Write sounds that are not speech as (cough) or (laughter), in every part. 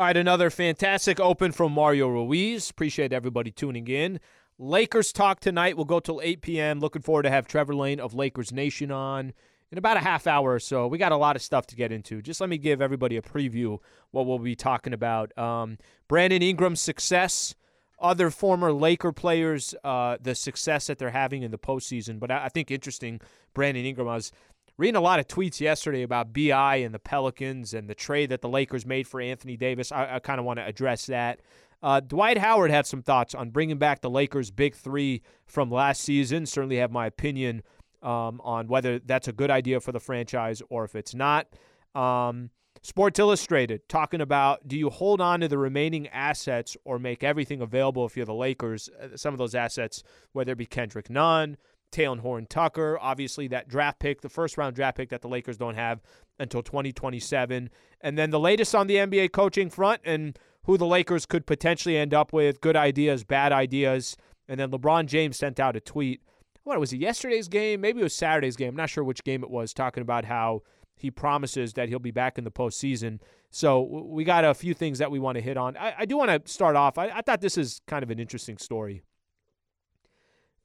All right, another fantastic open from Mario Ruiz. Appreciate everybody tuning in. Lakers talk tonight. We'll go till 8 p.m. Looking forward to have Trevor Lane of Lakers Nation on in about a half hour or so. We got a lot of stuff to get into. Just let me give everybody a preview what we'll be talking about. Um, Brandon Ingram's success, other former Laker players, uh, the success that they're having in the postseason. But I, I think interesting, Brandon Ingram. I was reading a lot of tweets yesterday about BI and the Pelicans and the trade that the Lakers made for Anthony Davis. I, I kind of want to address that. Uh, Dwight Howard had some thoughts on bringing back the Lakers' big three from last season. Certainly have my opinion um, on whether that's a good idea for the franchise or if it's not. Um, Sports Illustrated talking about do you hold on to the remaining assets or make everything available if you're the Lakers? Uh, some of those assets, whether it be Kendrick Nunn, Talen Horton Tucker, obviously that draft pick, the first round draft pick that the Lakers don't have until 2027. And then the latest on the NBA coaching front and who the Lakers could potentially end up with, good ideas, bad ideas. And then LeBron James sent out a tweet. What was it, yesterday's game? Maybe it was Saturday's game. I'm not sure which game it was, talking about how he promises that he'll be back in the postseason. So we got a few things that we want to hit on. I, I do want to start off. I, I thought this is kind of an interesting story.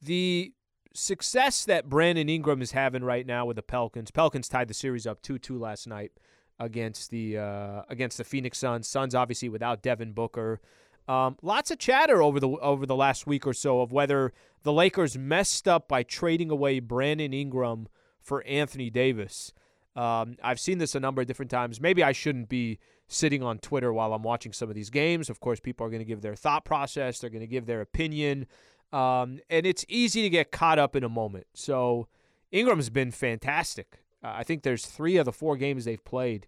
The success that Brandon Ingram is having right now with the Pelicans. Pelicans tied the series up 2-2 last night against the uh, against the Phoenix Suns. Suns obviously without Devin Booker. Um, lots of chatter over the over the last week or so of whether the Lakers messed up by trading away Brandon Ingram for Anthony Davis. Um, I've seen this a number of different times. Maybe I shouldn't be sitting on Twitter while I'm watching some of these games. Of course, people are going to give their thought process. They're going to give their opinion. Um, and it's easy to get caught up in a moment. So Ingram's been fantastic. Uh, I think there's three of the four games they've played.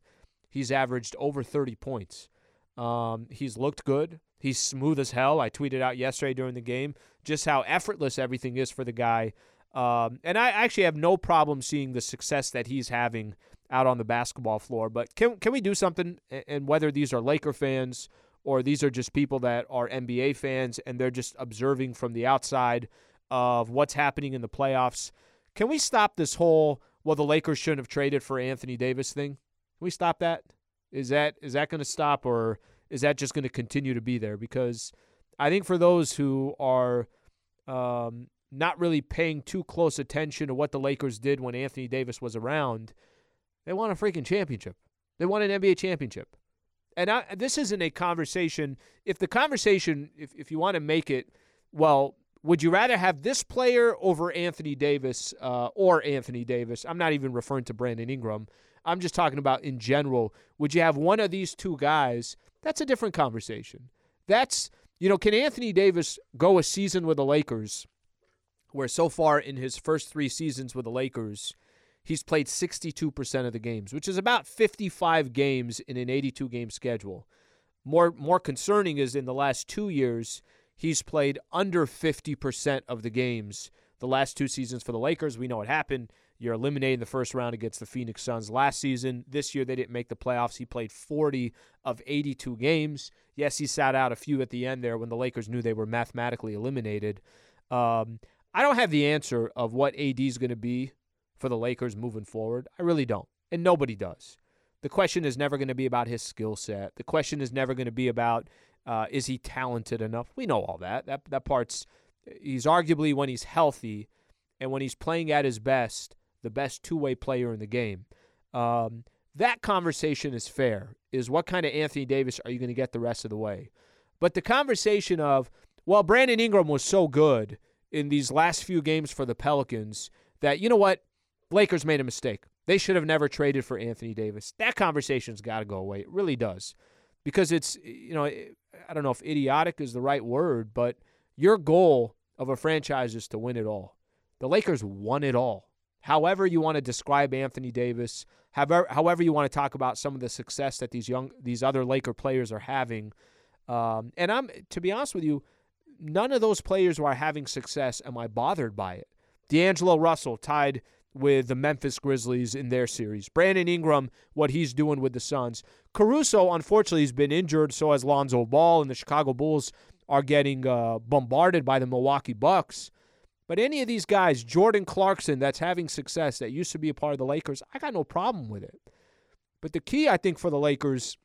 He's averaged over 30 points. Um, he's looked good. He's smooth as hell. I tweeted out yesterday during the game just how effortless everything is for the guy. Um, and I actually have no problem seeing the success that he's having out on the basketball floor. But can can we do something? And whether these are Laker fans or these are just people that are NBA fans and they're just observing from the outside of what's happening in the playoffs. Can we stop this whole well the Lakers shouldn't have traded for Anthony Davis thing? Can we stop that? Is that is that going to stop or is that just going to continue to be there? Because I think for those who are um, not really paying too close attention to what the Lakers did when Anthony Davis was around, they won a freaking championship. They won an NBA championship and I, this isn't a conversation. If the conversation, if, if you want to make it, well, would you rather have this player over Anthony Davis uh, or Anthony Davis? I'm not even referring to Brandon Ingram. I'm just talking about in general. Would you have one of these two guys? That's a different conversation. That's, you know, can Anthony Davis go a season with the Lakers where so far in his first three seasons with the Lakers, he's played 62% of the games, which is about 55 games in an 82 game schedule. More more concerning is in the last 2 years, he's played under 50% of the games. The last two seasons for the Lakers, we know what happened. You're eliminated in the first round against the Phoenix Suns last season. This year, they didn't make the playoffs. He played 40 of 82 games. Yes, he sat out a few at the end there when the Lakers knew they were mathematically eliminated. Um, I don't have the answer of what AD is going to be for the Lakers moving forward? I really don't. And nobody does. The question is never going to be about his skill set. The question is never going to be about uh, is he talented enough? We know all that. That that part's he's arguably when he's healthy and when he's playing at his best, the best two-way player in the game. Um, that conversation is fair. Is what kind of Anthony Davis are you going to get the rest of the way? But the conversation of well, Brandon Ingram was so good in these last few games for the Pelicans that you know what Lakers made a mistake. They should have never traded for Anthony Davis. That conversation's got to go away. It really does. Because it's, you know, I don't know if idiotic is the right word, but your goal of a franchise is to win it all. The Lakers won it all. However you want to describe Anthony Davis, however, however you want to talk about some of the success that these young these other Laker players are having. Um, and I'm to be honest with you, none of those players who are having success am I bothered by it. D'Angelo Russell tied with the Memphis Grizzlies in their series. Brandon Ingram, what he's doing with the Suns. Caruso, unfortunately, has been injured, so has Lonzo Ball, and the Chicago Bulls are getting uh, bombarded by the Milwaukee Bucks. But any of these guys, Jordan Clarkson, that's having success, that used to be a part of the Lakers, I got no problem with it. But the key, I think, for the Lakers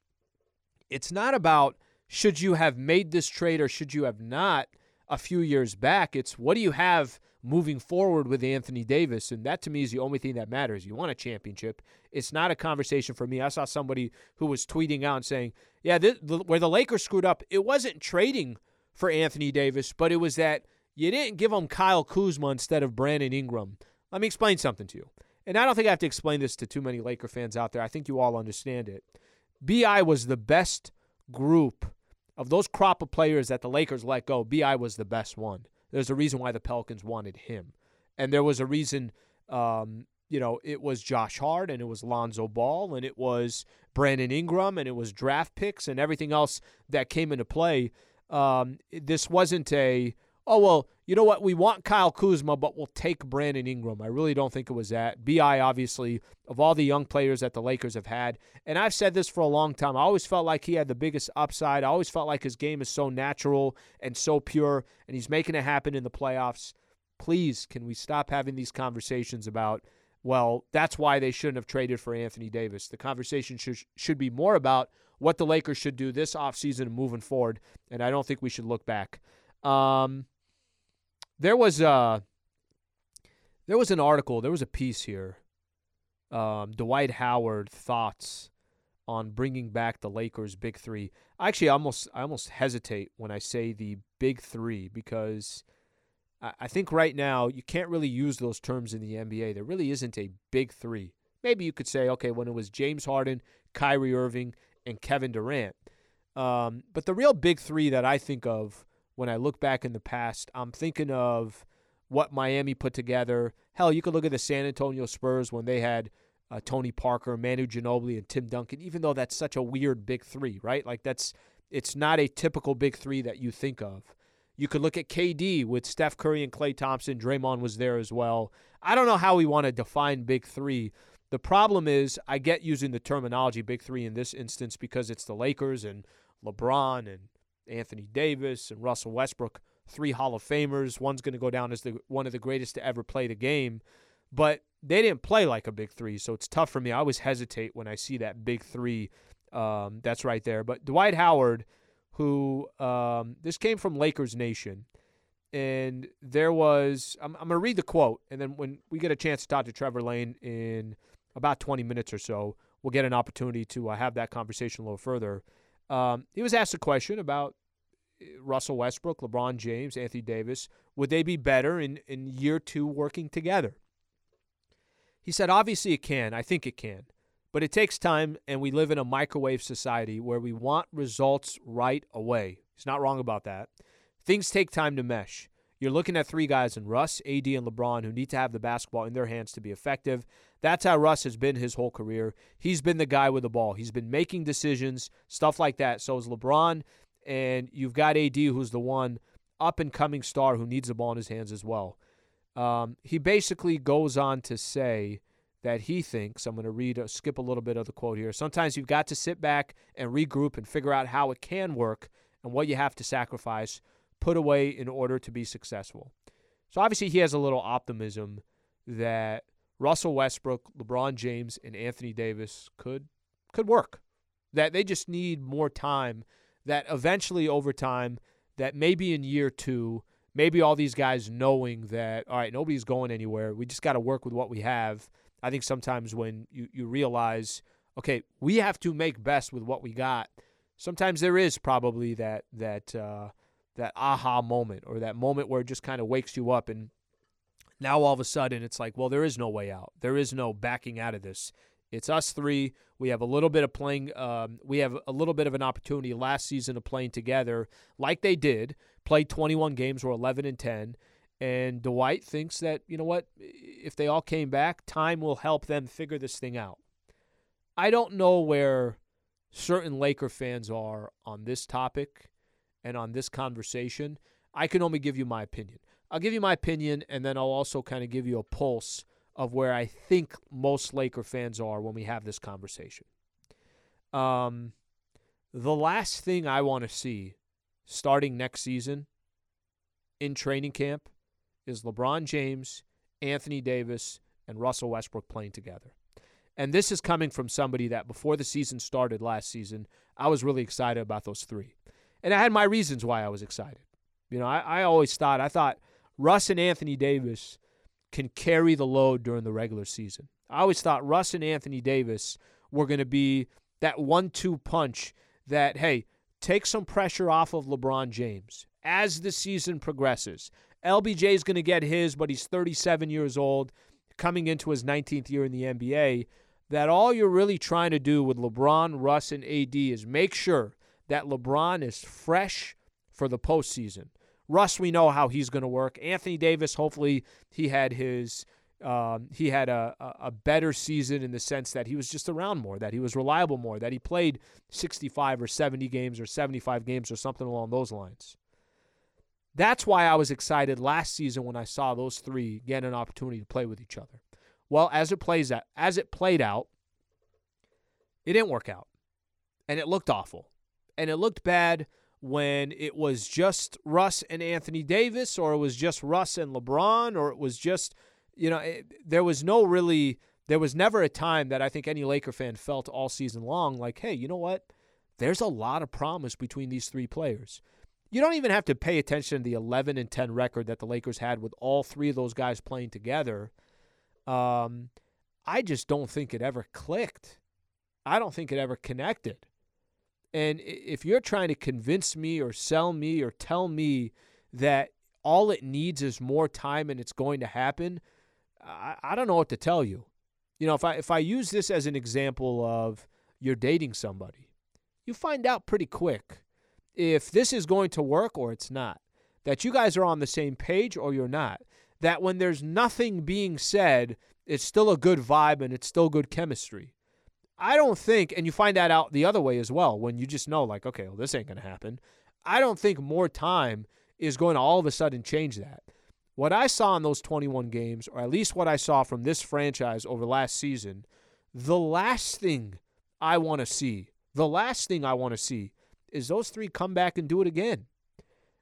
It's not about should you have made this trade or should you have not a few years back. It's what do you have moving forward with Anthony Davis? And that to me is the only thing that matters. You want a championship. It's not a conversation for me. I saw somebody who was tweeting out and saying, yeah, this, the, where the Lakers screwed up, it wasn't trading for Anthony Davis, but it was that you didn't give him Kyle Kuzma instead of Brandon Ingram. Let me explain something to you. And I don't think I have to explain this to too many Laker fans out there. I think you all understand it. BI was the best group of those crop of players that the Lakers let go, BI was the best one. There's a reason why the Pelicans wanted him. And there was a reason, um, you know, it was Josh Hart and it was Lonzo Ball and it was Brandon Ingram and it was draft picks and everything else that came into play. Um, this wasn't a, oh, well, you know what? We want Kyle Kuzma, but we'll take Brandon Ingram. I really don't think it was that. BI, obviously, of all the young players that the Lakers have had, and I've said this for a long time, I always felt like he had the biggest upside. I always felt like his game is so natural and so pure, and he's making it happen in the playoffs. Please, can we stop having these conversations about, well, that's why they shouldn't have traded for Anthony Davis? The conversation should, should be more about what the Lakers should do this offseason moving forward, and I don't think we should look back. Um, there was a uh, there was an article, there was a piece here. Um, Dwight Howard thoughts on bringing back the Lakers' big three. Actually, I almost I almost hesitate when I say the big three because I, I think right now you can't really use those terms in the NBA. There really isn't a big three. Maybe you could say, okay, when it was James Harden, Kyrie Irving, and Kevin Durant. Um, but the real big three that I think of when I look back in the past, I'm thinking of what Miami put together. Hell, you could look at the San Antonio Spurs when they had uh, Tony Parker, Manu Ginobili, and Tim Duncan. Even though that's such a weird big three, right? Like that's it's not a typical big three that you think of. You could look at KD with Steph Curry and Klay Thompson. Draymond was there as well. I don't know how we want to define big three. The problem is, I get using the terminology big three in this instance because it's the Lakers and LeBron and Anthony Davis and Russell Westbrook, three Hall of Famers. One's going to go down as the one of the greatest to ever play the game, but they didn't play like a big three, so it's tough for me. I always hesitate when I see that big three. Um, that's right there. But Dwight Howard, who um, this came from Lakers Nation, and there was I'm, I'm going to read the quote, and then when we get a chance to talk to Trevor Lane in about 20 minutes or so, we'll get an opportunity to uh, have that conversation a little further. Um, he was asked a question about uh, Russell Westbrook, LeBron James, Anthony Davis. Would they be better in, in year two working together? He said, obviously it can. I think it can. But it takes time, and we live in a microwave society where we want results right away. He's not wrong about that. Things take time to mesh. You're looking at three guys in Russ, AD, and LeBron who need to have the basketball in their hands to be effective. That's how Russ has been his whole career. He's been the guy with the ball. He's been making decisions, stuff like that. So is LeBron, and you've got AD, who's the one up and coming star who needs the ball in his hands as well. Um, he basically goes on to say that he thinks, I'm going to read, skip a little bit of the quote here. Sometimes you've got to sit back and regroup and figure out how it can work and what you have to sacrifice put away in order to be successful. So obviously he has a little optimism that Russell Westbrook, LeBron James, and Anthony Davis could could work. That they just need more time. That eventually over time, that maybe in year two, maybe all these guys knowing that all right, nobody's going anywhere. We just got to work with what we have. I think sometimes when you, you realize, okay, we have to make best with what we got. Sometimes there is probably that that uh, that aha moment or that moment where it just kind of wakes you up and now all of a sudden it's like well there is no way out. There is no backing out of this. It's us three. We have a little bit of playing um, we have a little bit of an opportunity last season of playing together like they did played 21 games were 11 and 10 and dwight thinks that you know what if they all came back time will help them figure this thing out. I don't know where certain laker fans are on this topic and on this conversation, I can only give you my opinion. I'll give you my opinion, and then I'll also kind of give you a pulse of where I think most Laker fans are when we have this conversation. Um, the last thing I want to see starting next season in training camp is LeBron James, Anthony Davis, and Russell Westbrook playing together. And this is coming from somebody that before the season started last season, I was really excited about those three. And I had my reasons why I was excited. You know, I, I always thought, I thought Russ and Anthony Davis can carry the load during the regular season. I always thought Russ and Anthony Davis were going to be that one two punch that, hey, take some pressure off of LeBron James as the season progresses. LBJ is going to get his, but he's 37 years old, coming into his 19th year in the NBA. That all you're really trying to do with LeBron, Russ, and AD is make sure that LeBron is fresh for the postseason. Russ, we know how he's going to work. Anthony Davis, hopefully, he had his um, he had a, a better season in the sense that he was just around more, that he was reliable more, that he played 65 or 70 games or 75 games or something along those lines. That's why I was excited last season when I saw those three get an opportunity to play with each other. Well, as it plays out, as it played out, it didn't work out, and it looked awful, and it looked bad when it was just Russ and Anthony Davis, or it was just Russ and LeBron, or it was just you know, it, there was no really, there was never a time that I think any Laker fan felt all season long like, hey, you know what? There's a lot of promise between these three players. You don't even have to pay attention to the 11 and 10 record that the Lakers had with all three of those guys playing together. Um, I just don't think it ever clicked. I don't think it ever connected. And if you're trying to convince me or sell me or tell me that all it needs is more time and it's going to happen, I, I don't know what to tell you. You know, if I if I use this as an example of you're dating somebody, you find out pretty quick if this is going to work or it's not. That you guys are on the same page or you're not. That when there's nothing being said, it's still a good vibe and it's still good chemistry. I don't think, and you find that out the other way as well when you just know, like, okay, well, this ain't going to happen. I don't think more time is going to all of a sudden change that. What I saw in those 21 games, or at least what I saw from this franchise over last season, the last thing I want to see, the last thing I want to see is those three come back and do it again.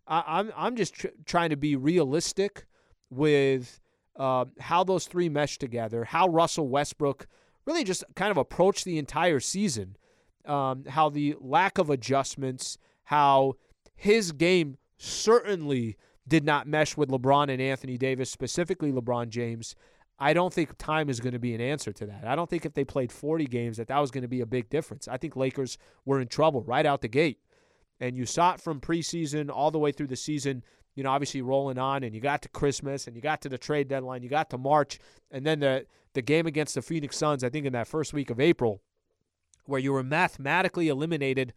I, am I'm, I'm just tr- trying to be realistic with uh, how those three mesh together, how Russell Westbrook really just kind of approach the entire season, um, how the lack of adjustments, how his game certainly did not mesh with LeBron and Anthony Davis, specifically LeBron James. I don't think time is going to be an answer to that. I don't think if they played 40 games that that was going to be a big difference. I think Lakers were in trouble right out the gate. And you saw it from preseason all the way through the season, you know, obviously rolling on and you got to Christmas and you got to the trade deadline, you got to March and then the the game against the Phoenix Suns, I think in that first week of April where you were mathematically eliminated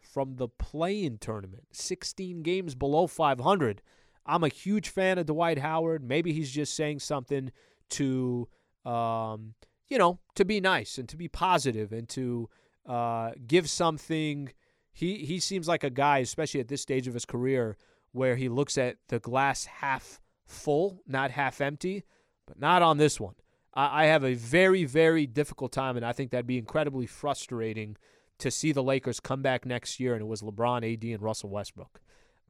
from the play-in tournament, 16 games below 500. I'm a huge fan of Dwight Howard. Maybe he's just saying something to, um, you know, to be nice and to be positive and to uh, give something. He he seems like a guy, especially at this stage of his career, where he looks at the glass half full, not half empty. But not on this one. I, I have a very very difficult time, and I think that'd be incredibly frustrating to see the Lakers come back next year and it was LeBron, AD, and Russell Westbrook.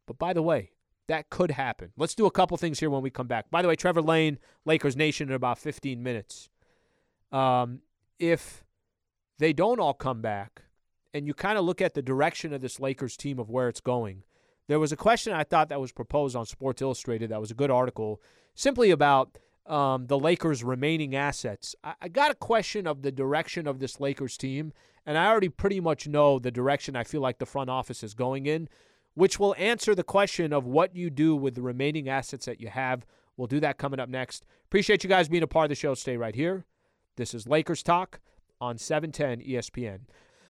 But by the way, that could happen. Let's do a couple things here when we come back. By the way, Trevor Lane, Lakers Nation in about 15 minutes. Um, if they don't all come back, and you kind of look at the direction of this Lakers team of where it's going, there was a question I thought that was proposed on Sports Illustrated that was a good article simply about um, the Lakers' remaining assets. I, I got a question of the direction of this Lakers team, and I already pretty much know the direction I feel like the front office is going in which will answer the question of what you do with the remaining assets that you have. We'll do that coming up next. Appreciate you guys being a part of the show. Stay right here. This is Lakers Talk on 710 ESPN.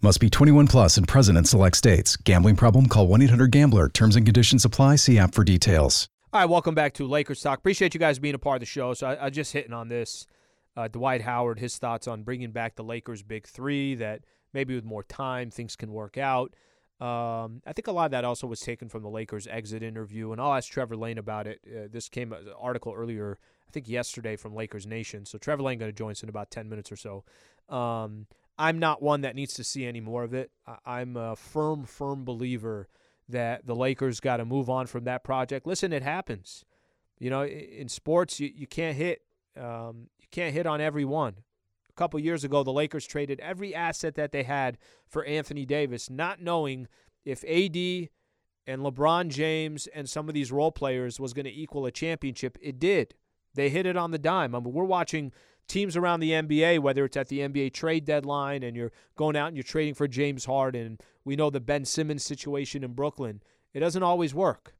Must be 21 plus and present in select states. Gambling problem? Call 1 800 GAMBLER. Terms and conditions apply. See app for details. All right, welcome back to Lakers Talk. Appreciate you guys being a part of the show. So I, I just hitting on this. Uh, Dwight Howard, his thoughts on bringing back the Lakers' big three. That maybe with more time, things can work out. Um, I think a lot of that also was taken from the Lakers exit interview, and I'll ask Trevor Lane about it. Uh, this came an article earlier, I think yesterday, from Lakers Nation. So Trevor Lane going to join us in about ten minutes or so. Um, I'm not one that needs to see any more of it. I'm a firm, firm believer that the Lakers got to move on from that project. Listen, it happens. You know, in sports, you, you can't hit um, you can't hit on every one. A couple years ago, the Lakers traded every asset that they had for Anthony Davis, not knowing if AD and LeBron James and some of these role players was going to equal a championship. It did. They hit it on the dime. I mean, we're watching teams around the NBA, whether it's at the NBA trade deadline and you're going out and you're trading for James Harden. We know the Ben Simmons situation in Brooklyn. It doesn't always work.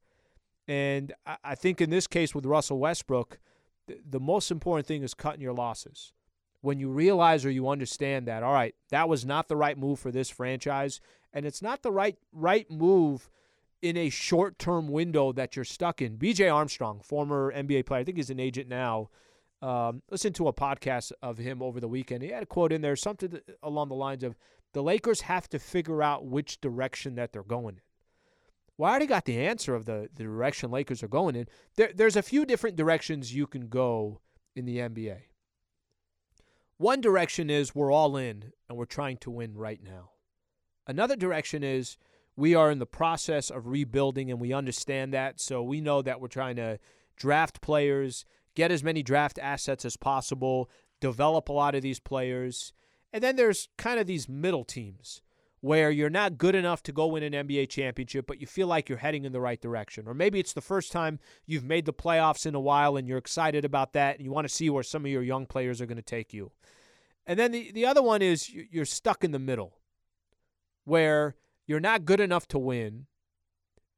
And I think in this case with Russell Westbrook, the most important thing is cutting your losses. When you realize or you understand that, all right, that was not the right move for this franchise, and it's not the right right move in a short-term window that you're stuck in. B.J. Armstrong, former NBA player, I think he's an agent now. Um, listen to a podcast of him over the weekend. He had a quote in there, something along the lines of, "The Lakers have to figure out which direction that they're going in." Well, I already got the answer of the, the direction Lakers are going in. There, there's a few different directions you can go in the NBA. One direction is we're all in and we're trying to win right now. Another direction is we are in the process of rebuilding and we understand that. So we know that we're trying to draft players, get as many draft assets as possible, develop a lot of these players. And then there's kind of these middle teams where you're not good enough to go win an NBA championship, but you feel like you're heading in the right direction. Or maybe it's the first time you've made the playoffs in a while and you're excited about that and you want to see where some of your young players are going to take you. And then the, the other one is you're stuck in the middle where you're not good enough to win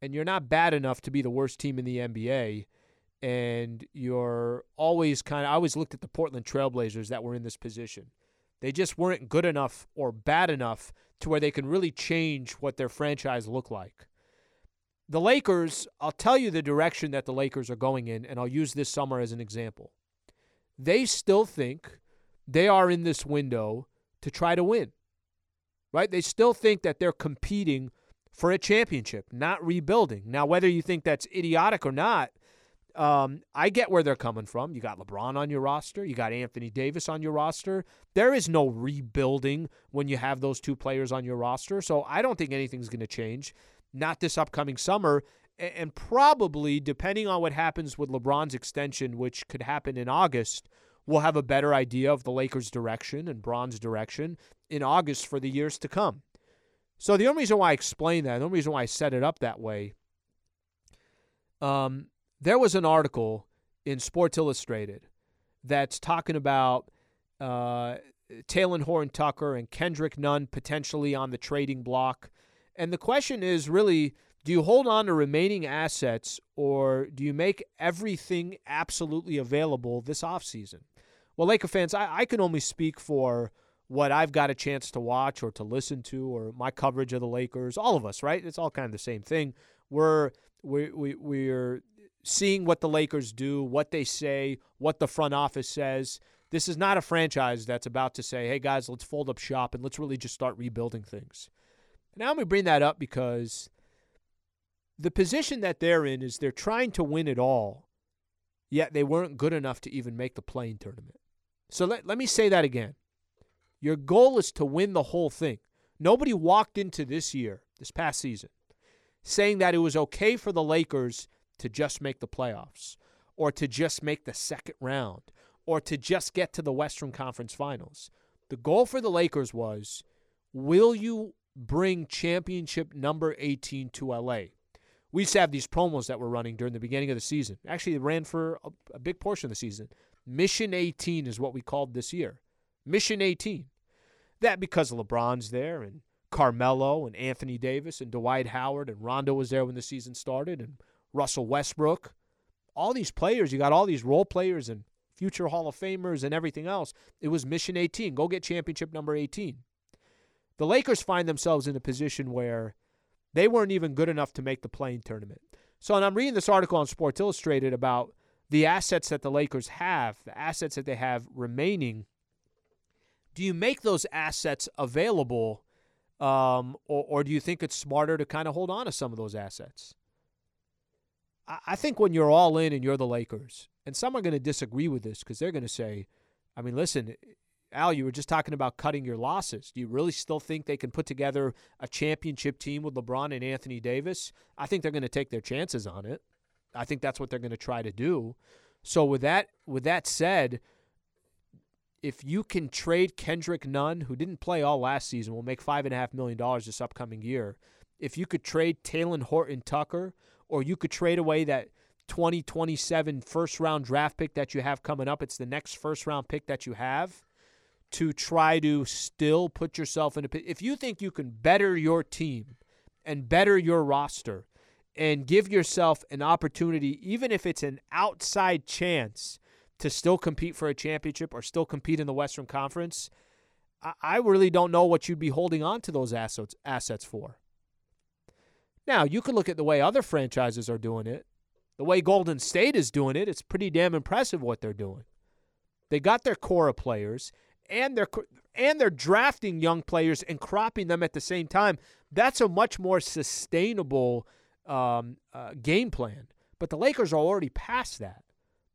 and you're not bad enough to be the worst team in the NBA. And you're always kind of, I always looked at the Portland Trailblazers that were in this position. They just weren't good enough or bad enough to where they can really change what their franchise look like. The Lakers, I'll tell you the direction that the Lakers are going in, and I'll use this summer as an example. They still think they are in this window to try to win. Right? They still think that they're competing for a championship, not rebuilding. Now, whether you think that's idiotic or not, um, I get where they're coming from. You got LeBron on your roster, you got Anthony Davis on your roster. There is no rebuilding when you have those two players on your roster. So I don't think anything's going to change. Not this upcoming summer. And probably, depending on what happens with LeBron's extension, which could happen in August, we'll have a better idea of the Lakers' direction and Bron's direction in August for the years to come. So the only reason why I explain that, the only reason why I set it up that way, um, there was an article in Sports Illustrated that's talking about uh, Talen Horton Tucker and Kendrick Nunn potentially on the trading block. And the question is really do you hold on to remaining assets or do you make everything absolutely available this offseason? Well, Laker fans, I, I can only speak for what I've got a chance to watch or to listen to or my coverage of the Lakers. All of us, right? It's all kind of the same thing. We're we, we, we're seeing what the Lakers do, what they say, what the front office says. This is not a franchise that's about to say, hey, guys, let's fold up shop and let's really just start rebuilding things. Now, let me bring that up because the position that they're in is they're trying to win it all, yet they weren't good enough to even make the play-in tournament. So let, let me say that again. Your goal is to win the whole thing. Nobody walked into this year, this past season, saying that it was okay for the Lakers to just make the playoffs or to just make the second round or to just get to the Western Conference Finals. The goal for the Lakers was will you bring championship number 18 to LA? We used to have these promos that were running during the beginning of the season. Actually, it ran for a, a big portion of the season. Mission 18 is what we called this year. Mission 18. That because LeBron's there and Carmelo and Anthony Davis and Dwight Howard and Rondo was there when the season started and Russell Westbrook, all these players, you got all these role players and future Hall of Famers and everything else. It was mission 18. Go get championship number 18. The Lakers find themselves in a position where they weren't even good enough to make the play-in tournament. So, and I'm reading this article on Sports Illustrated about the assets that the Lakers have, the assets that they have remaining. do you make those assets available, um, or, or do you think it's smarter to kind of hold on to some of those assets? I, think when you're all in and you're the Lakers, and some are going to disagree with this because they're going to say, I mean, listen, Al, you were just talking about cutting your losses. Do you really still think they can put together a championship team with LeBron and Anthony Davis? I think they're going to take their chances on it. I think that's what they're going to try to do. So with that with that said, if you can trade Kendrick Nunn, who didn't play all last season, will make five and a half million dollars this upcoming year. If you could trade Talen Horton Tucker, or you could trade away that 2027 first round draft pick that you have coming up, it's the next first round pick that you have to try to still put yourself in a if you think you can better your team and better your roster and give yourself an opportunity even if it's an outside chance to still compete for a championship or still compete in the Western Conference I really don't know what you'd be holding on to those assets assets for. Now, you could look at the way other franchises are doing it. The way Golden State is doing it, it's pretty damn impressive what they're doing. They got their core of players and they're and they're drafting young players and cropping them at the same time. That's a much more sustainable um, uh, game plan. But the Lakers are already past that.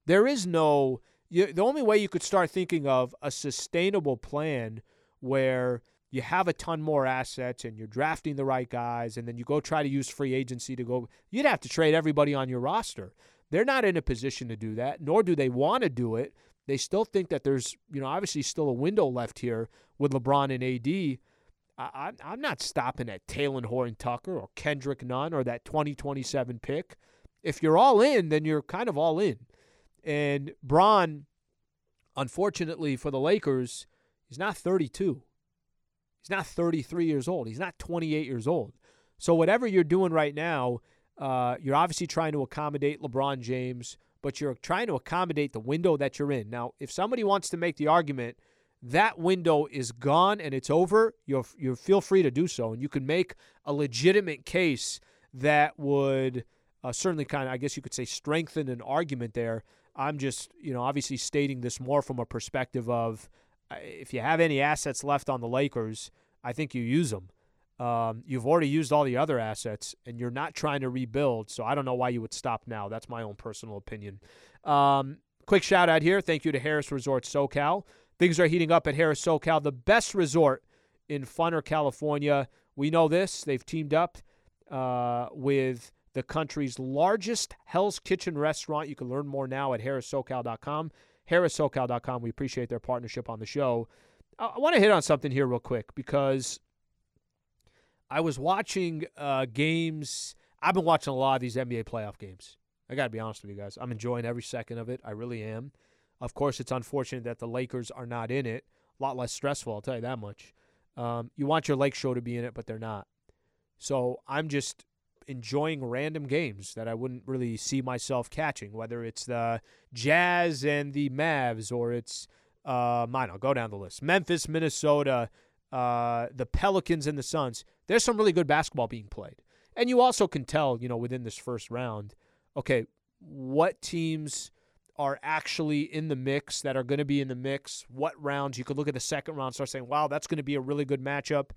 There is no you, the only way you could start thinking of a sustainable plan where you have a ton more assets and you're drafting the right guys and then you go try to use free agency to go you'd have to trade everybody on your roster. They're not in a position to do that, nor do they want to do it they still think that there's, you know, obviously still a window left here with LeBron and AD. I, I'm not stopping at Talen Horton Tucker or Kendrick Nunn or that 2027 pick. If you're all in, then you're kind of all in. And Bron, unfortunately for the Lakers, he's not 32. He's not 33 years old. He's not 28 years old. So whatever you're doing right now, uh, you're obviously trying to accommodate LeBron James but you're trying to accommodate the window that you're in. Now, if somebody wants to make the argument that window is gone and it's over, you you feel free to do so, and you can make a legitimate case that would uh, certainly kind of, I guess you could say, strengthen an argument there. I'm just, you know, obviously stating this more from a perspective of if you have any assets left on the Lakers, I think you use them. Um, you've already used all the other assets and you're not trying to rebuild. So I don't know why you would stop now. That's my own personal opinion. Um, quick shout out here. Thank you to Harrah's Resort SoCal. Things are heating up at Harrah's SoCal, the best resort in Funner, California. We know this. They've teamed up uh, with the country's largest Hell's Kitchen restaurant. You can learn more now at harrahssocal.com. harrahssocal.com. We appreciate their partnership on the show. I, I want to hit on something here real quick because I was watching uh, games. I've been watching a lot of these NBA playoff games. I got to be honest with you guys. I'm enjoying every second of it. I really am. Of course, it's unfortunate that the Lakers are not in it. A lot less stressful, I'll tell you that much. Um, you want your Lake show to be in it, but they're not. So I'm just enjoying random games that I wouldn't really see myself catching, whether it's the Jazz and the Mavs or it's, uh, mine, I'll go down the list Memphis, Minnesota, uh, the Pelicans and the Suns, there's some really good basketball being played. And you also can tell, you know, within this first round, okay, what teams are actually in the mix that are going to be in the mix, what rounds. You could look at the second round, start saying, wow, that's going to be a really good matchup.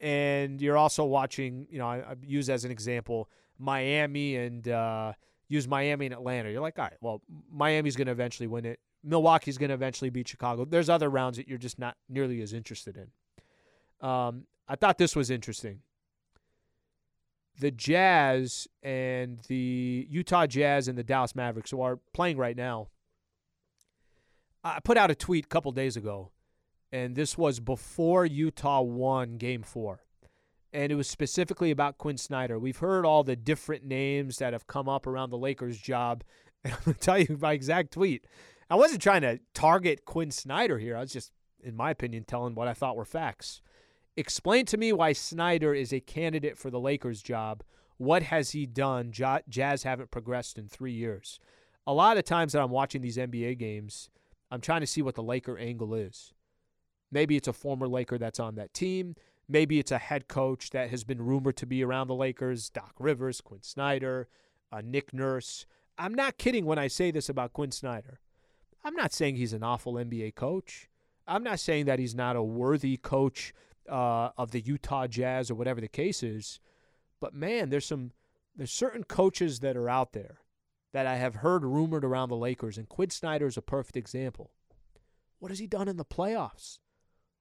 And you're also watching, you know, I, I use as an example Miami and uh, use Miami and Atlanta. You're like, all right, well, Miami's going to eventually win it. Milwaukee's going to eventually beat Chicago. There's other rounds that you're just not nearly as interested in. Um, I thought this was interesting. The Jazz and the Utah Jazz and the Dallas Mavericks, who are playing right now, I put out a tweet a couple days ago, and this was before Utah won game four. And it was specifically about Quin Snyder. We've heard all the different names that have come up around the Lakers' job. (laughs) And I'm going to tell you my exact tweet. I wasn't trying to target Quin Snyder here. I was just, in my opinion, telling what I thought were facts. Explain to me why Snyder is a candidate for the Lakers job. What has he done? Jazz haven't progressed in three years. A lot of times that I'm watching these NBA games, I'm trying to see what the Laker angle is. Maybe it's a former Laker that's on that team. Maybe it's a head coach that has been rumored to be around the Lakers Doc Rivers, Quin Snyder, uh, Nick Nurse. I'm not kidding when I say this about Quin Snyder. I'm not saying he's an awful NBA coach. I'm not saying that he's not a worthy coach uh, of the Utah Jazz or whatever the case is, but man, there's some there's certain coaches that are out there that I have heard rumored around the Lakers, and Quin Snyder is a perfect example. What has he done in the playoffs?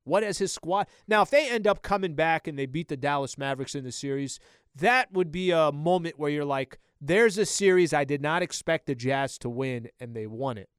What has his squad? Now, if they end up coming back and they beat the Dallas Mavericks in the series, that would be a moment where you're like, there's a series I did not expect the Jazz to win, and they won it.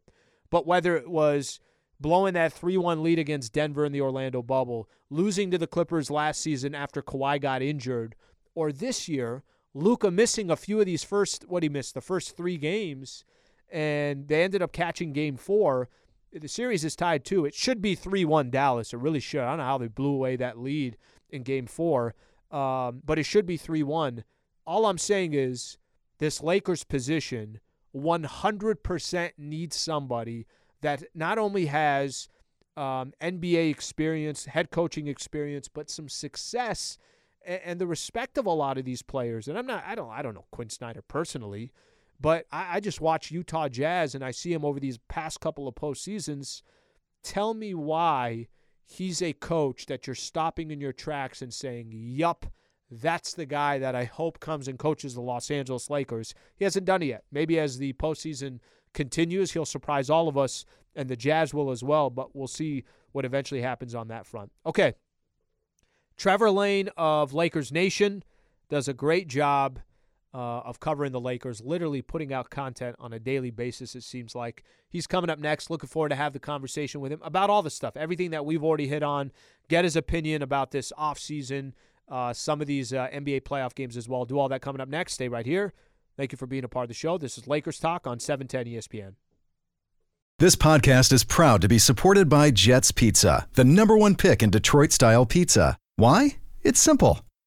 But whether it was blowing that 3 1 lead against Denver in the Orlando bubble, losing to the Clippers last season after Kawhi got injured, or this year, Luka missing a few of these first, what he missed, the first three games, and they ended up catching game four. The series is tied too. It should be 3 1 Dallas. It really should. I don't know how they blew away that lead in game four, um, but it should be 3 1. All I'm saying is this Lakers position 100% needs somebody that not only has um, NBA experience, head coaching experience, but some success and, and, the respect of a lot of these players. And I'm not, I don't, I don't know Quin Snyder personally, but I, I just watch Utah Jazz and I see him over these past couple of postseasons. Tell me why he's a coach that you're stopping in your tracks and saying, "Yup." That's the guy that I hope comes and coaches the Los Angeles Lakers. He hasn't done it yet. Maybe as the postseason continues, he'll surprise all of us, and the Jazz will as well, but we'll see what eventually happens on that front. Okay. Trevor Lane of Lakers Nation does a great job uh, of covering the Lakers, literally putting out content on a daily basis, it seems like. He's coming up next. Looking forward to have the conversation with him about all the stuff, everything that we've already hit on, get his opinion about this offseason, uh, some of these uh, NBA playoff games as well. Do all that coming up next. Stay right here. Thank you for being a part of the show. This is Lakers Talk on 710 ESPN. This podcast is proud to be supported by Jets Pizza, the number one pick in Detroit style pizza. Why? It's simple.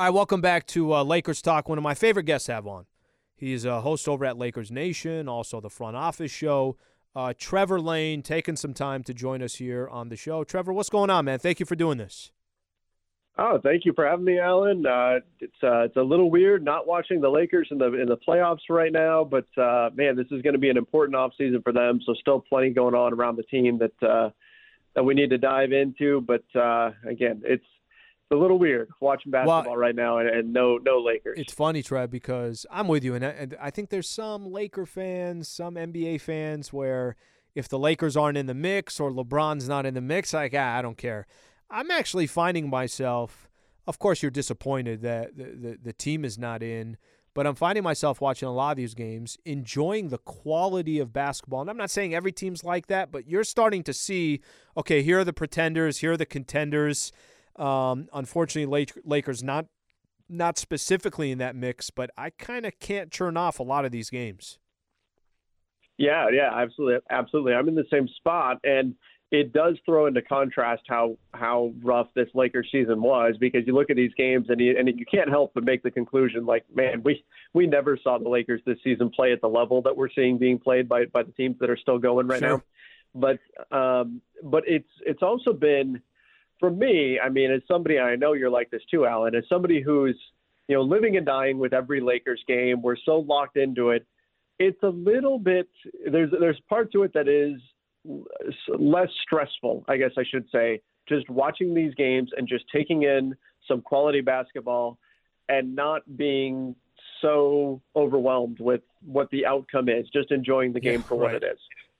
All right, welcome back to uh, Lakers Talk. One of my favorite guests have on. He's a host over at Lakers Nation, also the front office show. Uh, Trevor Lane taking some time to join us here on the show. Trevor, what's going on, man? Thank you for doing this. Oh, thank you for having me, Alan. Uh, it's uh, it's a little weird not watching the Lakers in the in the playoffs right now, but uh, man, this is going to be an important offseason for them. So still plenty going on around the team that uh, that we need to dive into. But uh, again, it's a little weird watching basketball well, right now and, and, no no Lakers. It's funny, Trev, because I'm with you, and I, and I think there's some Laker fans, some NBA fans where if the Lakers aren't in the mix or LeBron's not in the mix, like ah, I don't care. I'm actually finding myself. Of course, you're disappointed that the, the, the team is not in, but I'm finding myself watching a lot of these games, enjoying the quality of basketball. And I'm not saying every team's like that, but you're starting to see, okay, here are the pretenders, here are the contenders. Um, unfortunately, Lakers not not specifically in that mix, but I kind of can't turn off a lot of these games. Yeah, yeah, absolutely, absolutely. I'm in the same spot, and it does throw into contrast how how rough this Lakers season was because you look at these games and you, and you can't help but make the conclusion like man we we never saw the Lakers this season play at the level that we're seeing being played by by the teams that are still going right sure. now but um but it's it's also been for me I mean as somebody I know you're like this too Alan as somebody who's you know living and dying with every Lakers game we're so locked into it it's a little bit there's there's part to it that is less stressful, I guess I should say, just watching these games and just taking in some quality basketball and not being so overwhelmed with what the outcome is, just enjoying the game yeah, for right. what it is.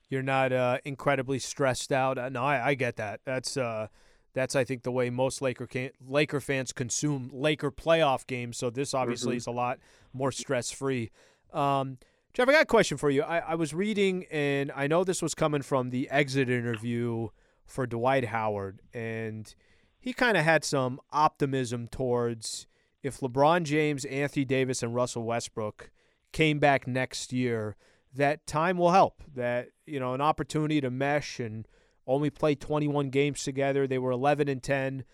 You're not uh, incredibly stressed out. Uh, no, I, I, get that. That's uh, that's I think the way most Laker can, Laker fans consume Laker playoff games. So this obviously mm-hmm. is a lot more stress free. Um, Jeff, I got a question for you. I, I was reading, and I know this was coming from the exit interview for Dwight Howard, and he kind of had some optimism towards if LeBron James, Anthony Davis, and Russell Westbrook came back next year, that time will help. That you know, an opportunity to mesh and only played 21 games together. They were 11 and 10.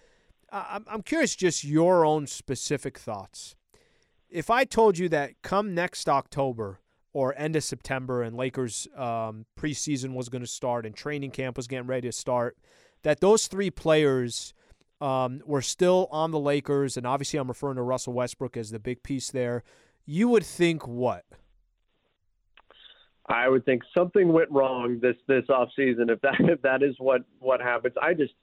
I'm I'm curious just your own specific thoughts. If I told you that come next October or end of September and Lakers um, preseason was going to start and training camp was getting ready to start, that those three players um, were still on the Lakers, and obviously I'm referring to Russell Westbrook as the big piece there. You would think what? I would think something went wrong this this off season if that (laughs) if that is what what happens. I just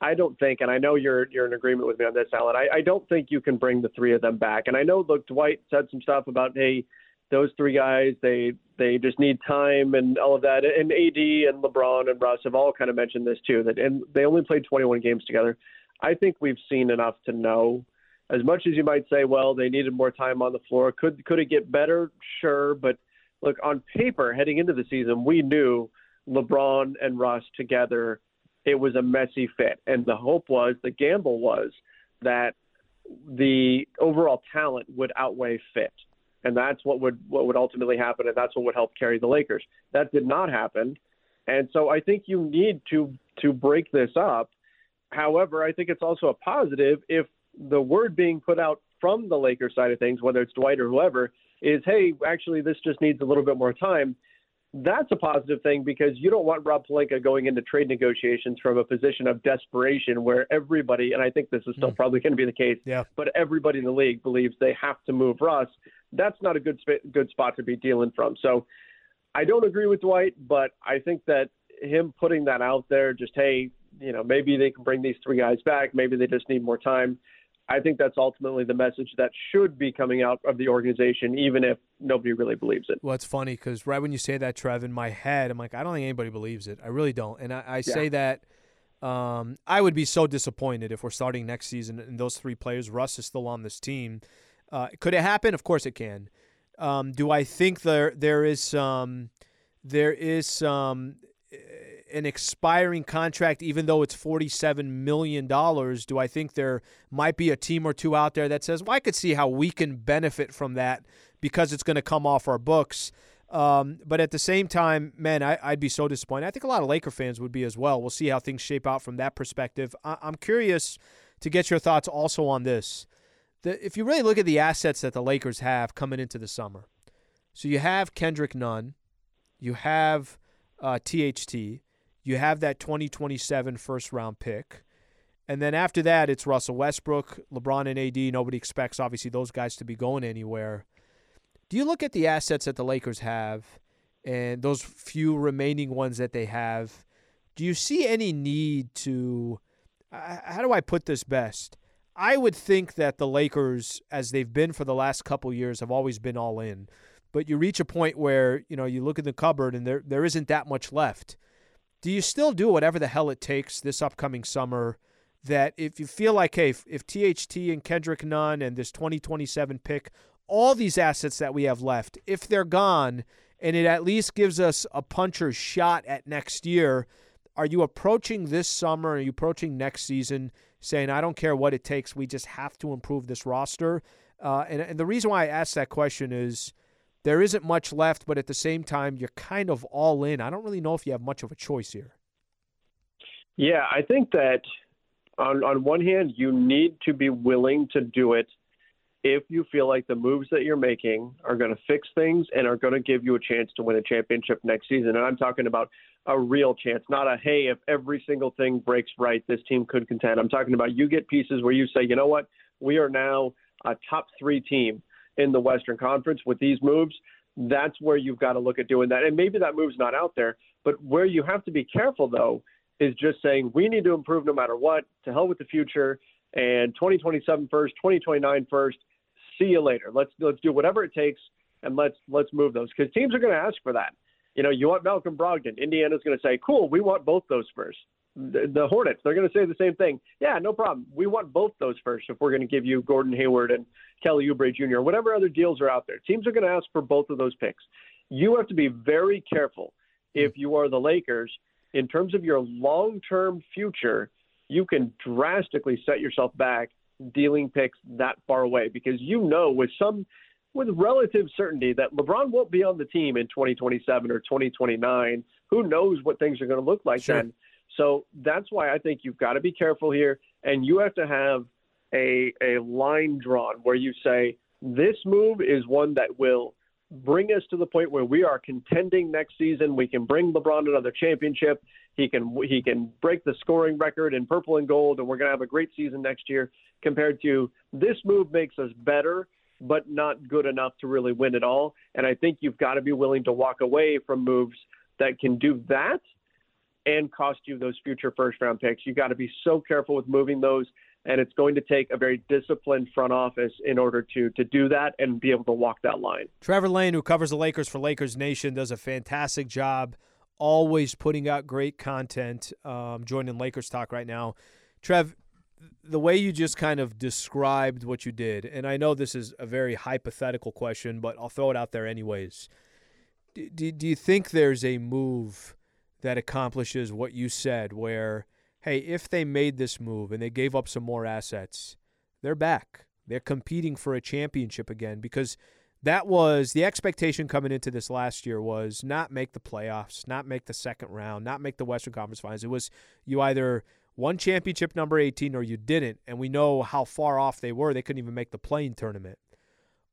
I don't think, and I know you're you're in agreement with me on this, Alan. I, I don't think you can bring the three of them back. And I know, look, Dwight said some stuff about hey, those three guys they they just need time and all of that. And AD and LeBron and Russ have all kind of mentioned this too. That and they only played 21 games together. I think we've seen enough to know. As much as you might say, well, they needed more time on the floor. Could could it get better? Sure, but look on paper heading into the season, we knew LeBron and Russ together it was a messy fit. And the hope was, the gamble was that the overall talent would outweigh fit. And that's what would what would ultimately happen, and that's what would help carry the Lakers. That did not happen, and so I think you need to to break this up. However, I think it's also a positive if the word being put out from the Lakers side of things, whether it's Dwight or whoever, is hey, actually this just needs a little bit more time that's a positive thing because you don't want Rob Pelinka going into trade negotiations from a position of desperation where everybody, and I think this is still mm. probably going to be the case, yeah. but everybody in the league believes they have to move Russ. That's not a good good spot to be dealing from. So I don't agree with Dwight, but I think that him putting that out there, just hey, you know, maybe they can bring these three guys back, maybe they just need more time. I think that's ultimately the message that should be coming out of the organization, even if nobody really believes it. Well, it's funny because right when you say that, Trev, in my head, I'm like, I don't think anybody believes it. I really don't. And I, I say that um, I would be so disappointed if we're starting next season and those three players, Russ is still on this team. Uh, could it happen? Of course it can. Um, do I think there there is some there is some an expiring contract, even though it's $47 million, do I think there might be a team or two out there that says, well, I could see how we can benefit from that because it's going to come off our books? Um, but at the same time, man, I, would be so disappointed. I think a lot of Laker fans would be as well. We'll see how things shape out from that perspective. I, am curious to get your thoughts also on this. The, if you really look at the assets that the Lakers have coming into the summer, so you have Kendrick Nunn, you have uh, THT, you have that 2027 first round pick. And then after that, it's Russell Westbrook, LeBron, and AD. Nobody expects, obviously, those guys to be going anywhere. Do you look at the assets that the Lakers have and those few remaining ones that they have? Do you see any need to. How do I put this best? I would think that the Lakers, as they've been for the last couple years, have always been all in. But you reach a point where you know you look in the cupboard and there there isn't that much left do you still do whatever the hell it takes this upcoming summer? That if you feel like, hey, if, if THT and Kendrick Nunn and this 2027 pick, all these assets that we have left, if they're gone, and it at least gives us a puncher's shot at next year, are you approaching this summer? Are you approaching next season saying, I don't care what it takes, we just have to improve this roster? Uh, and, and the reason why I ask that question is there isn't much left, but at the same time, you're kind of all in. I don't really know if you have much of a choice here. Yeah, I think that on on one hand, you need to be willing to do it if you feel like the moves that you're making are going to fix things and are going to give you a chance to win a championship next season. And I'm talking about a real chance, not a hey, if every single thing breaks right, this team could contend. I'm talking about you get pieces where you say, you know what, we are now a top three team in the Western Conference with these moves, that's where you've got to look at doing that. And maybe that move's not out there, but where you have to be careful though is just saying we need to improve no matter what. To hell with the future and 2027 first, 2029 first. See you later. Let's let's do whatever it takes and let's let's move those because teams are going to ask for that. You know, you want Malcolm Brogdon. Indiana's going to say, "Cool, we want both those first the, the Hornets, they're going to say the same thing. Yeah, no problem. We want both those first if we're going to give you Gordon Hayward and Kelly Oubre Jr. Whatever other deals are out there, teams are going to ask for both of those picks. You have to be very careful if mm. you are the Lakers in terms of your long-term future. You can drastically set yourself back dealing picks that far away because you know with some with relative certainty that LeBron won't be on the team in 2027 or 2029. Who knows what things are going to look like sure. then? So that's why I think you've got to be careful here, and you have to have a a line drawn where you say this move is one that will bring us to the point where we are contending next season. We can bring LeBron another championship. He can he can break the scoring record in purple and gold, and we're going to have a great season next year. Compared to this move makes us better, but not good enough to really win it all. And I think you've got to be willing to walk away from moves that can do that and cost you those future first round picks. You've got to be so careful with moving those and it's going to take a very disciplined front office in order to to do that and be able to walk that line. Trevor Lane, who covers the Lakers for Lakers Nation, does a fantastic job, always putting out great content. Um, joining Lakers talk right now, Trev. The way you just kind of described what you did, and I know this is a very hypothetical question, but I'll throw it out there anyways. Do, do, do you think there's a move that accomplishes what you said, where hey, if they made this move and they gave up some more assets, they're back. They're competing for a championship again because that was the expectation coming into this last year was not make the playoffs, not make the second round, not make the Western Conference Finals. It was you either won championship number 18 or you didn't, and we know how far off they were. They couldn't even make the play-in tournament.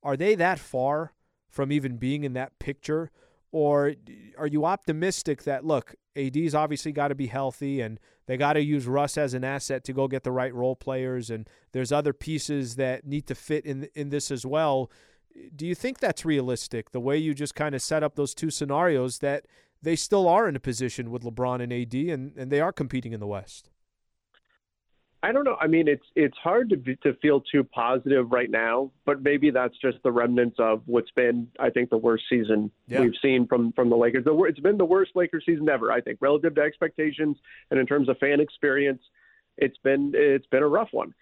Are they that far from even being in that picture? Or are you optimistic that, look, AD's obviously got to be healthy and they got to use Russ as an asset to go get the right role players, and there's other pieces that need to fit in in this as well. Do you think that's realistic? The way you just kind of set up those two scenarios that they still are in a position with LeBron and AD, and, and they are competing in the West. I don't know. I mean, it's it's hard to be, to feel too positive right now, but maybe that's just the remnants of what's been, I think, the worst season yeah. we've seen from from the Lakers. The, it's been the worst Lakers season ever, I think, relative to expectations and in terms of fan experience. It's been it's been a rough one.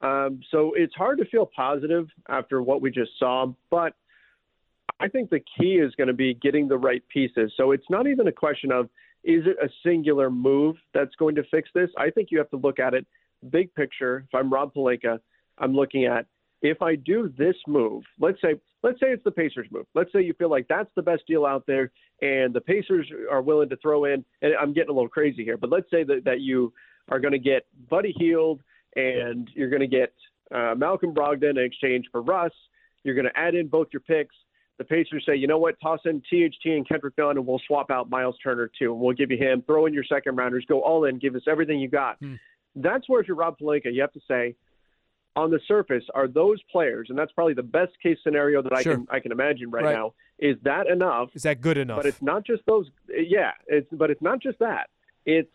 Um, so it's hard to feel positive after what we just saw, but I think the key is going to be getting the right pieces. So it's not even a question of is it a singular move that's going to fix this. I think you have to look at it big picture, if I'm Rob Pelinka, I'm looking at if I do this move, let's say let's say it's the Pacers move. Let's say you feel like that's the best deal out there and the Pacers are willing to throw in and I'm getting a little crazy here, but let's say that, that you are going to get Buddy Hield and you're going to get uh, Malcolm Brogdon in exchange for Russ. You're going to add in both your picks. The Pacers say, you know what, toss in THT and Kendrick Nunn, and we'll swap out Miles Turner too, and we'll give you him. Throw in your second rounders, go all in, give us everything you got. Hmm. That's where if you're Rob Pelinka, you have to say, on the surface, are those players, and that's probably the best case scenario that sure. I can I can imagine right, right, now. Is that enough? Is that good enough? But it's not just those. Yeah, it's but it's not just that. It's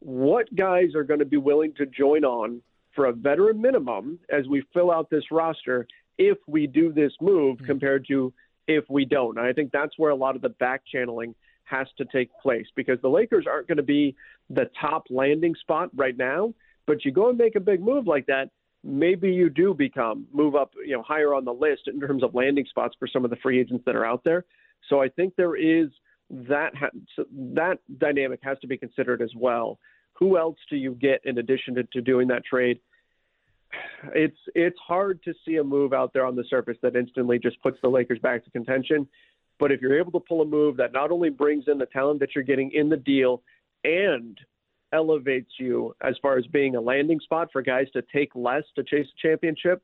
what guys are going to be willing to join on for a veteran minimum as we fill out this roster if we do this move mm-hmm. compared to if we don't. And I think that's where a lot of the back channeling has to take place because the Lakers aren't going to be the top landing spot right now. But you go and make a big move like that, maybe you do become move up, you know, higher on the list in terms of landing spots for some of the free agents that are out there. So I think there is that that dynamic has to be considered as well. Who else do you get in addition to, to doing that trade? It's it's hard to see a move out there on the surface that instantly just puts the Lakers back to contention. But if you're able to pull a move that not only brings in the talent that you're getting in the deal and elevates you as far as being a landing spot for guys to take less to chase a championship,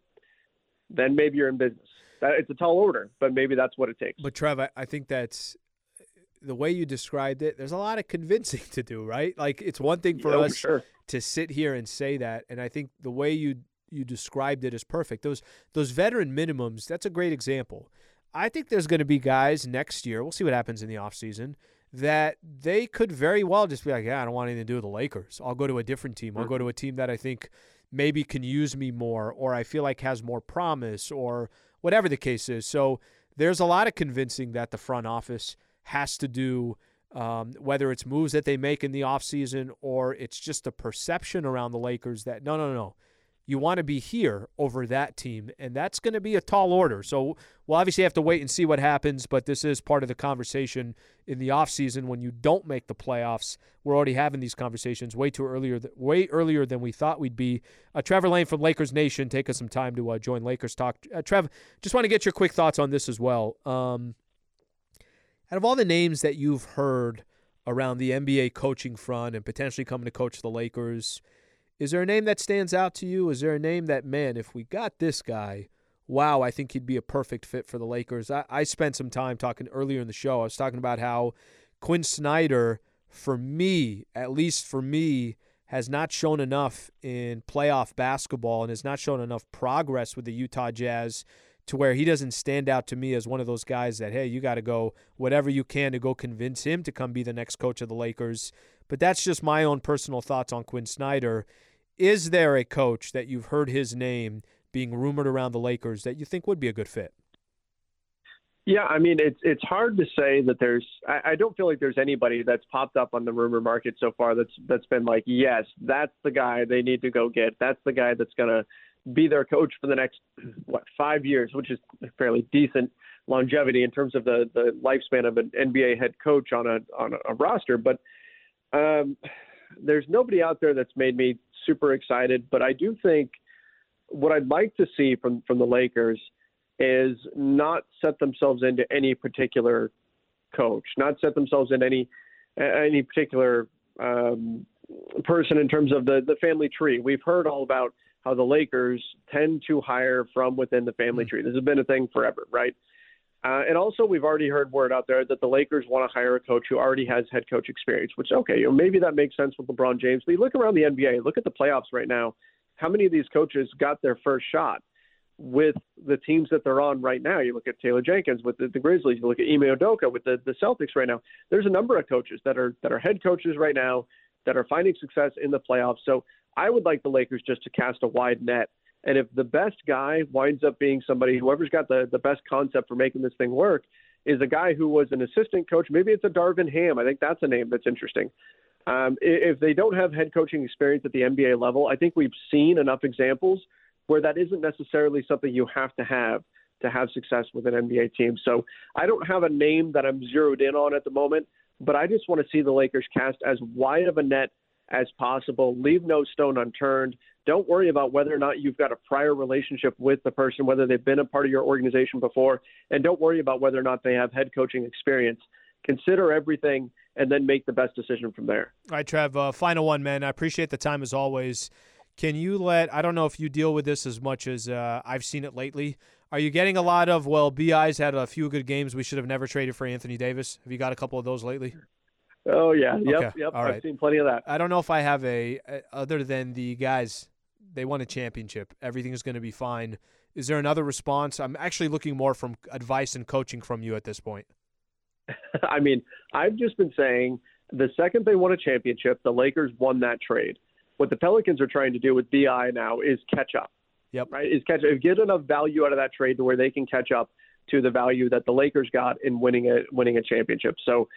then maybe you're in business. Uh, it's a tall order, but maybe that's what it takes. But Trev, I think that's uh, the way you described it. There's a lot of convincing (laughs) to do, right? Like it's one thing for oh, yeah, us sure. to sit here and say that, and I think the way you you described it is perfect. Those those veteran minimums, that's a great example. I think there's going to be guys next year. We'll see what happens in the offseason that they could very well just be like, yeah, I don't want anything to do with the Lakers. I'll go to a different team. I'll go to a team that I think maybe can use me more or I feel like has more promise or whatever the case is. So there's a lot of convincing that the front office has to do, um, whether it's moves that they make in the offseason or it's just a perception around the Lakers that no, no, no you want to be here over that team, and that's going to be a tall order. So we'll obviously have to wait and see what happens, but this is part of the conversation in the offseason when you don't make the playoffs. We're already having these conversations way too earlier, way earlier than we thought we'd be. Uh, Trevor Lane from Lakers Nation, take us some time to uh, join Lakers Talk. Uh, Trev, just want to get your quick thoughts on this as well. Um, out of all the names that you've heard around the NBA coaching front and potentially coming to coach the Lakers. Is there a name that stands out to you? Is there a name that, man, if we got this guy, wow, I think he'd be a perfect fit for the Lakers? I, I spent some time talking earlier in the show. I was talking about how Quin Snyder, for me, at least for me, has not shown enough in playoff basketball and has not shown enough progress with the Utah Jazz to where he doesn't stand out to me as one of those guys that, hey, you got to go whatever you can to go convince him to come be the next coach of the Lakers. But that's just my own personal thoughts on Quin Snyder. Is there a coach that you've heard his name being rumored around the Lakers that you think would be a good fit? Yeah, I mean it's it's hard to say that there's. I, I don't feel like there's anybody that's popped up on the rumor market so far that's that's been like, yes, that's the guy they need to go get. That's the guy that's gonna be their coach for the next what five years, which is fairly decent longevity in terms of the the lifespan of an NBA head coach on a on a roster. But um, there's nobody out there that's made me super excited. But I do think what I'd like to see from from the Lakers is not set themselves into any particular coach, not set themselves in any any particular um, person in terms of the the family tree. We've heard all about how the Lakers tend to hire from within the family mm. tree. This has been a thing forever, right? Uh, and also, we've already heard word out there that the Lakers want to hire a coach who already has head coach experience, which, okay, you know, maybe that makes sense with LeBron James. But you look around the NBA, look at the playoffs right now. How many of these coaches got their first shot? with the teams that they're on right now. You look at Taylor Jenkins with the, the Grizzlies. You look at Ime Udoka with the, the Celtics right now. There's a number of coaches that are that are head coaches right now that are finding success in the playoffs. So I would like the Lakers just to cast a wide net. And if the best guy winds up being somebody, whoever's got the, the best concept for making this thing work, is a guy who was an assistant coach. Maybe it's a Darvin Ham. I think that's a name that's interesting. Um, if they don't have head coaching experience at the NBA level, I think we've seen enough examples where that isn't necessarily something you have to have to have success with an NBA team. So I don't have a name that I'm zeroed in on at the moment, but I just want to see the Lakers cast as wide of a net as possible. Leave no stone unturned. Don't worry about whether or not you've got a prior relationship with the person, whether they've been a part of your organization before, and don't worry about whether or not they have head coaching experience. Consider everything and then make the best decision from there. All right, Trev, uh, final one, man. I appreciate the time as always. Can you let, I don't know if you deal with this as much as uh, I've seen it lately. Are you getting a lot of, well, BI's had a few good games. We should have never traded for Anthony Davis. Have you got a couple of those lately? Oh, yeah. Yep. Okay. Yep. All right. I've seen plenty of that. I don't know if I have a, other than the guys, they won a championship. Everything is going to be fine. Is there another response? I'm actually looking more from advice and coaching from you at this point. (laughs) I mean, I've just been saying the second they won a championship, the Lakers won that trade. What the Pelicans are trying to do with BI now is catch up. Yep. Right? Is catch up. get enough value out of that trade to where they can catch up to the value that the Lakers got in winning a winning a championship. So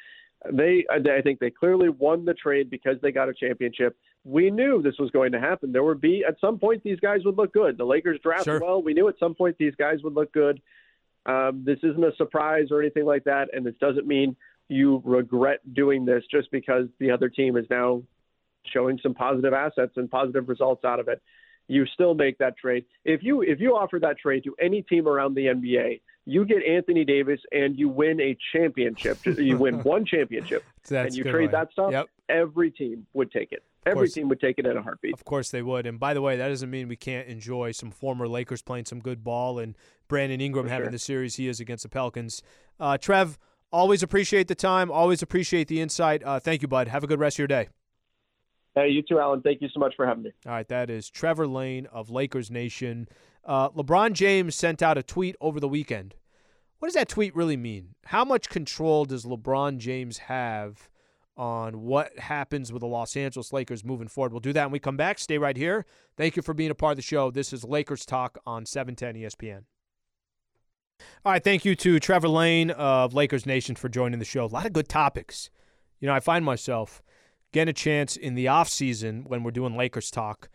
they I think they clearly won the trade because they got a championship. We knew this was going to happen. There would be at some point these guys would look good. The Lakers drafted sure. well. We knew at some point these guys would look good. Um, this isn't a surprise or anything like that, and this doesn't mean you regret doing this just because the other team is now showing some positive assets and positive results out of it, you still make that trade. If you if you offer that trade to any team around the NBA, you get Anthony Davis and you win a championship. you win (laughs) one championship and you trade that stuff. Yep. Every team would take it. Every team would take it in a heartbeat. Of course they would. And by the way, that doesn't mean we can't enjoy some former Lakers playing some good ball and Brandon Ingram For having sure. the series he is against the Pelicans. Uh, Trev, always appreciate the time. Always appreciate the insight. Uh, thank you, bud. Have a good rest of your day. Hey, you too, Alan. Thank you so much for having me. All right, that is Trevor Lane of Lakers Nation. Uh, LeBron James sent out a tweet over the weekend. What does that tweet really mean? How much control does LeBron James have on what happens with the Los Angeles Lakers moving forward? We'll do that when we come back. Stay right here. Thank you for being a part of the show. This is Lakers Talk on 710 ESPN. All right, thank you to Trevor Lane of Lakers Nation for joining the show. A lot of good topics. You know, I find myself – getting a chance in the off season when we're doing Lakers talk.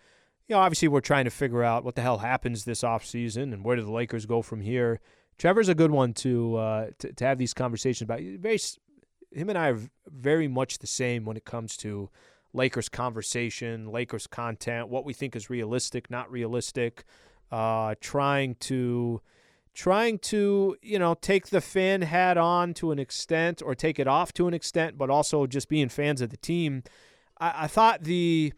You know, obviously we're trying to figure out what the hell happens this off season and where do the Lakers go from here. Trevor's a good one to uh, to, to have these conversations about. Very, him and I are very much the same when it comes to Lakers conversation, Lakers content, what we think is realistic, not realistic. Uh, trying to trying to, you know, take the fan hat on to an extent or take it off to an extent, but also just being fans of the team. I, I thought the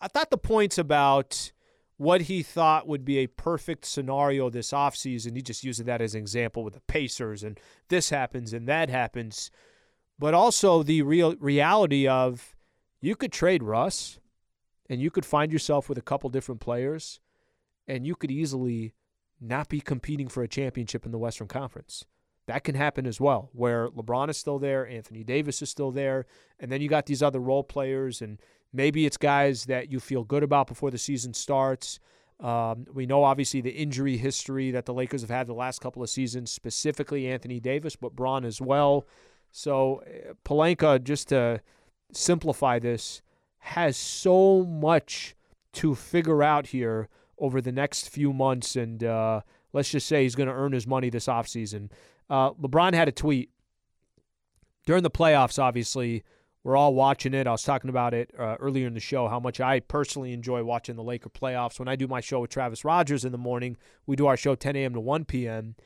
I thought the points about what he thought would be a perfect scenario this offseason, he just using that as an example with the Pacers and this happens and that happens. But also the real reality of you could trade Russ and you could find yourself with a couple different players and you could easily not be competing for a championship in the Western Conference. That can happen as well, where LeBron is still there, Anthony Davis is still there, and then you got these other role players, and maybe it's guys that you feel good about before the season starts. Um, we know obviously the injury history that the Lakers have had the last couple of seasons, specifically Anthony Davis, but Bron as well. So uh, Pelinka, just to simplify this, has so much to figure out here over the next few months. And uh, let's just say he's going to earn his money this offseason. Uh, LeBron had a tweet during the playoffs, obviously. We're all watching it. I was talking about it uh, earlier in the show, how much I personally enjoy watching the Laker playoffs. When I do my show with Travis Rogers in the morning, we do our show 10 a.m. to 1 p.m.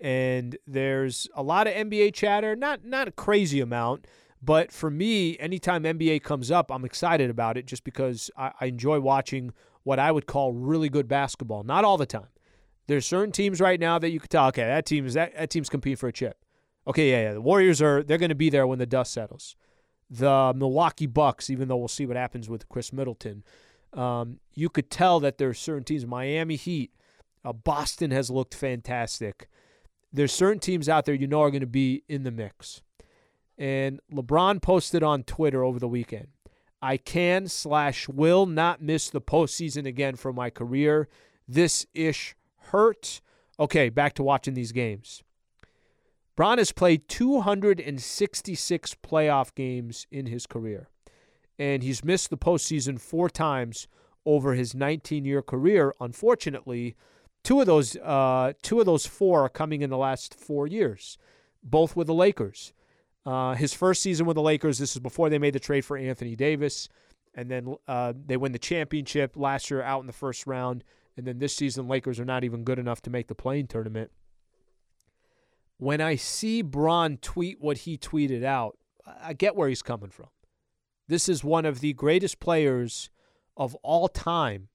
And there's a lot of NBA chatter, not not a crazy amount, but for me, anytime NBA comes up, I'm excited about it just because I, I enjoy watching what I would call really good basketball. Not all the time. There's certain teams right now that you could tell, okay, that team is that, that team's competing for a chip. Okay, yeah, yeah. The Warriors are they're going to be there when the dust settles. The Milwaukee Bucks, even though we'll see what happens with Khris Middleton, um, you could tell that there's certain teams. Miami Heat, uh, Boston has looked fantastic. There's certain teams out there you know are going to be in the mix. And LeBron posted on Twitter over the weekend. I can slash will not miss the postseason again for my career. This ish hurt. Okay, back to watching these games. Bron has played 266 playoff games in his career, and he's missed the postseason four times over his 19-year career. Unfortunately, two of those uh, two of those four are coming in the last four years, both with the Lakers. Uh, his first season with the Lakers, this is before they made the trade for Anthony Davis. And then uh, they win the championship last year out in the first round. And then this season, Lakers are not even good enough to make the play-in tournament. When I see Bron tweet what he tweeted out, I get where he's coming from. This is one of the greatest players of all time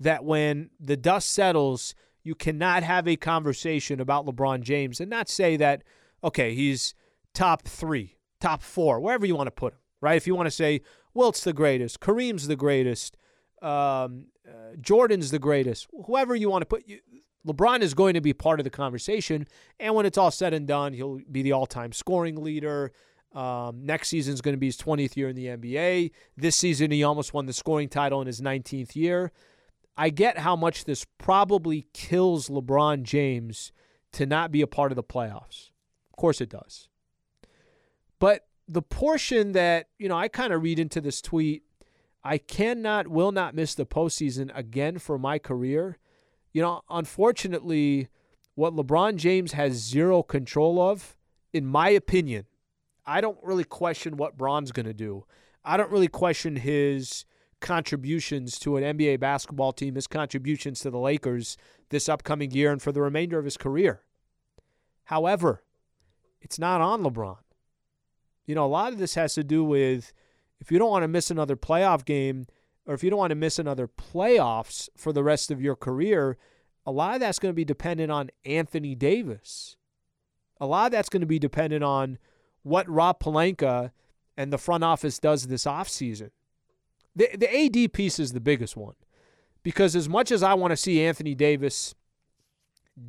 that when the dust settles, you cannot have a conversation about LeBron James and not say that, okay, he's top three, top four, wherever you want to put him, right? If you want to say Wilt's the greatest, Kareem's the greatest, um, uh, Jordan's the greatest, whoever you want to put, you, LeBron is going to be part of the conversation. And when it's all said and done, he'll be the all time scoring leader. Um, next season is going to be his 20th year in the NBA. This season, he almost won the scoring title in his 19th year. I get how much this probably kills LeBron James to not be a part of the playoffs. Of course, it does. But the portion that, you know, I kind of read into this tweet, I cannot, will not miss the postseason again for my career. You know, unfortunately, what LeBron James has zero control of, in my opinion, I don't really question what Bron's going to do. I don't really question his contributions to an NBA basketball team, his contributions to the Lakers this upcoming year and for the remainder of his career. However, it's not on LeBron. You know, a lot of this has to do with if you don't want to miss another playoff game or if you don't want to miss another playoffs for the rest of your career, a lot of that's going to be dependent on Anthony Davis. A lot of that's going to be dependent on what Rob Pelinka and the front office does this offseason. The, the AD piece is the biggest one because as much as I want to see Anthony Davis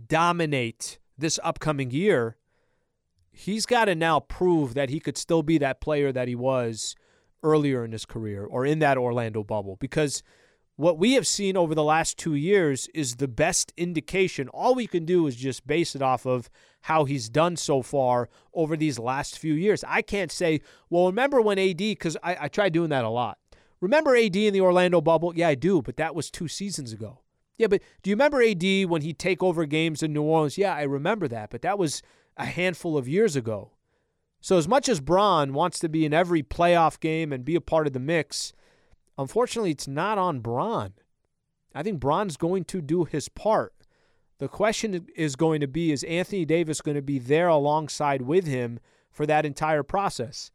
dominate this upcoming year, he's got to now prove that he could still be that player that he was earlier in his career or in that Orlando bubble because what we have seen over the last two years is the best indication. All we can do is just base it off of how he's done so far over these last few years. I can't say, well, remember when AD, because I, I tried doing that a lot. Remember AD in the Orlando bubble? Yeah, I do, but that was two seasons ago. Yeah, but do you remember AD when he'd take over games in New Orleans? Yeah, I remember that, but that was a handful of years ago. So, as much as Bron wants to be in every playoff game and be a part of the mix, unfortunately, it's not on Bron. I think Bron's going to do his part. The question is going to be is Anthony Davis going to be there alongside with him for that entire process?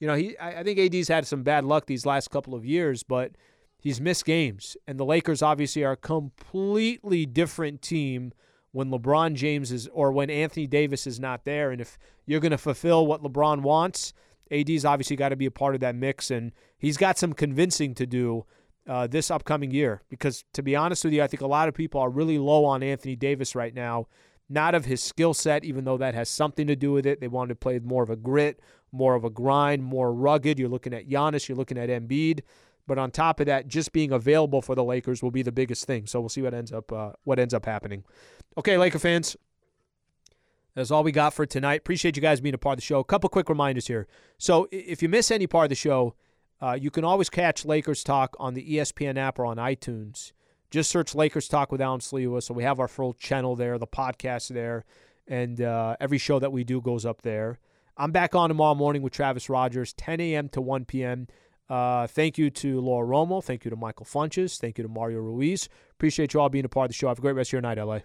You know, he I think AD's had some bad luck these last couple of years, but he's missed games. And the Lakers obviously are a completely different team when LeBron James is or when Anthony Davis is not there. And if you're going to fulfill what LeBron wants, AD's obviously got to be a part of that mix. And he's got some convincing to do uh, this upcoming year because, to be honest with you, I think a lot of people are really low on Anthony Davis right now. Not of his skill set, even though that has something to do with it. They wanted to play more of a grit, more of a grind, more rugged. You're looking at Giannis, you're looking at Embiid. But on top of that, just being available for the Lakers will be the biggest thing. So we'll see what ends up uh, what ends up happening. Okay, Laker fans, that's all we got for tonight. Appreciate you guys being a part of the show. A couple quick reminders here. So if you miss any part of the show, uh, you can always catch Lakers Talk on the ESPN app or on iTunes. Just search Lakers Talk with Alan Sliwa. So we have our full channel there, the podcast there, and uh, every show that we do goes up there. I'm back on tomorrow morning with Travis Rogers, 10 a.m. to 1 p.m. Uh, thank you to Laura Romo. Thank you to Michael Funches. Thank you to Mario Ruiz. Appreciate you all being a part of the show. Have a great rest of your night, LA.